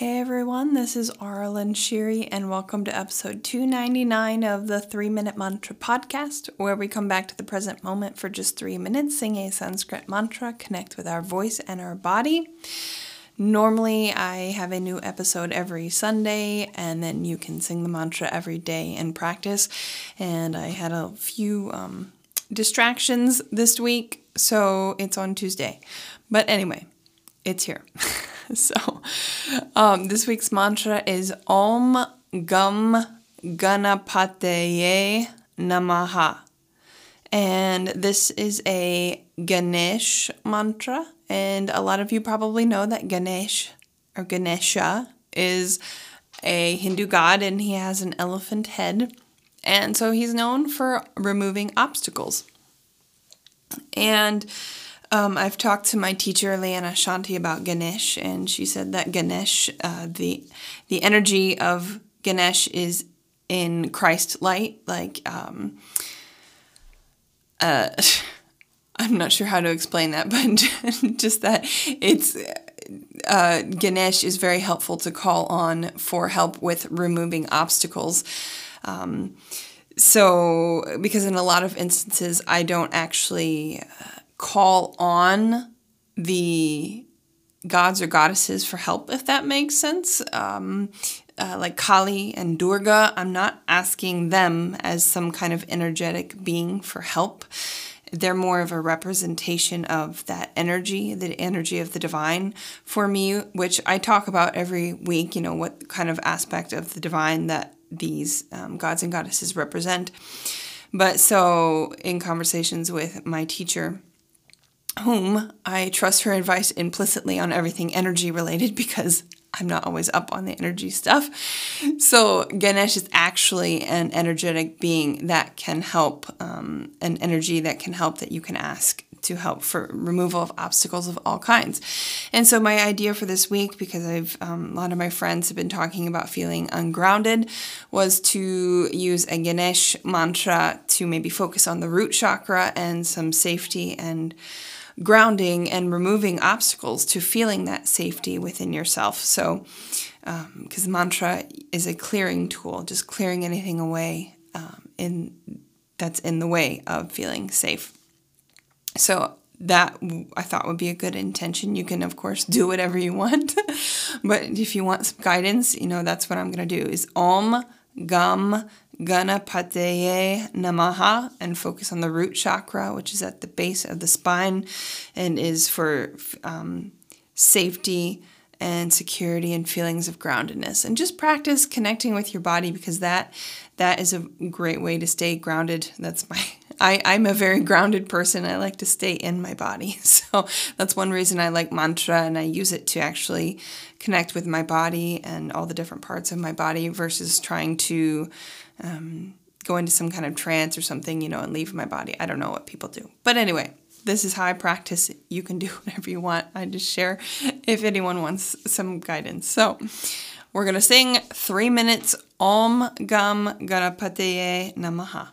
Hey everyone, this is Arlen Shiri, and welcome to episode 299 of the 3 Minute Mantra Podcast, where we come back to the present moment for just three minutes, sing a Sanskrit mantra, connect with our voice and our body. Normally, I have a new episode every Sunday, and then you can sing the mantra every day in practice. And I had a few um, distractions this week, so it's on Tuesday. But anyway, it's here. so, um, this week's mantra is Om Gam Ganapataye Namaha. And this is a Ganesh mantra. And a lot of you probably know that Ganesh or Ganesha is a Hindu god and he has an elephant head. And so he's known for removing obstacles. And um, I've talked to my teacher Leanna Shanti about Ganesh, and she said that Ganesh, uh, the the energy of Ganesh is in Christ light, like um, uh, I'm not sure how to explain that, but just that it's uh, Ganesh is very helpful to call on for help with removing obstacles. Um, so, because in a lot of instances, I don't actually call on the gods or goddesses for help, if that makes sense. Um, uh, like Kali and Durga, I'm not asking them as some kind of energetic being for help. They're more of a representation of that energy, the energy of the divine for me, which I talk about every week, you know, what kind of aspect of the divine that these um, gods and goddesses represent. But so in conversations with my teacher, whom I trust her advice implicitly on everything energy related because I'm not always up on the energy stuff. So, Ganesh is actually an energetic being that can help, um, an energy that can help that you can ask to help for removal of obstacles of all kinds. And so, my idea for this week, because I've um, a lot of my friends have been talking about feeling ungrounded, was to use a Ganesh mantra to maybe focus on the root chakra and some safety and grounding and removing obstacles to feeling that safety within yourself. So, because um, mantra is a clearing tool, just clearing anything away um, in that's in the way of feeling safe. So that I thought would be a good intention. You can of course do whatever you want, but if you want some guidance, you know that's what I'm gonna do. Is Om Gam Ganapataye Namaha and focus on the root chakra, which is at the base of the spine and is for um, safety and security and feelings of groundedness. And just practice connecting with your body because that that is a great way to stay grounded. That's my I, I'm a very grounded person. I like to stay in my body. So that's one reason I like mantra and I use it to actually connect with my body and all the different parts of my body versus trying to um, go into some kind of trance or something, you know, and leave my body. I don't know what people do. But anyway, this is how I practice. You can do whatever you want. I just share if anyone wants some guidance. So we're going to sing three minutes Om Gam Ganapataye Namaha.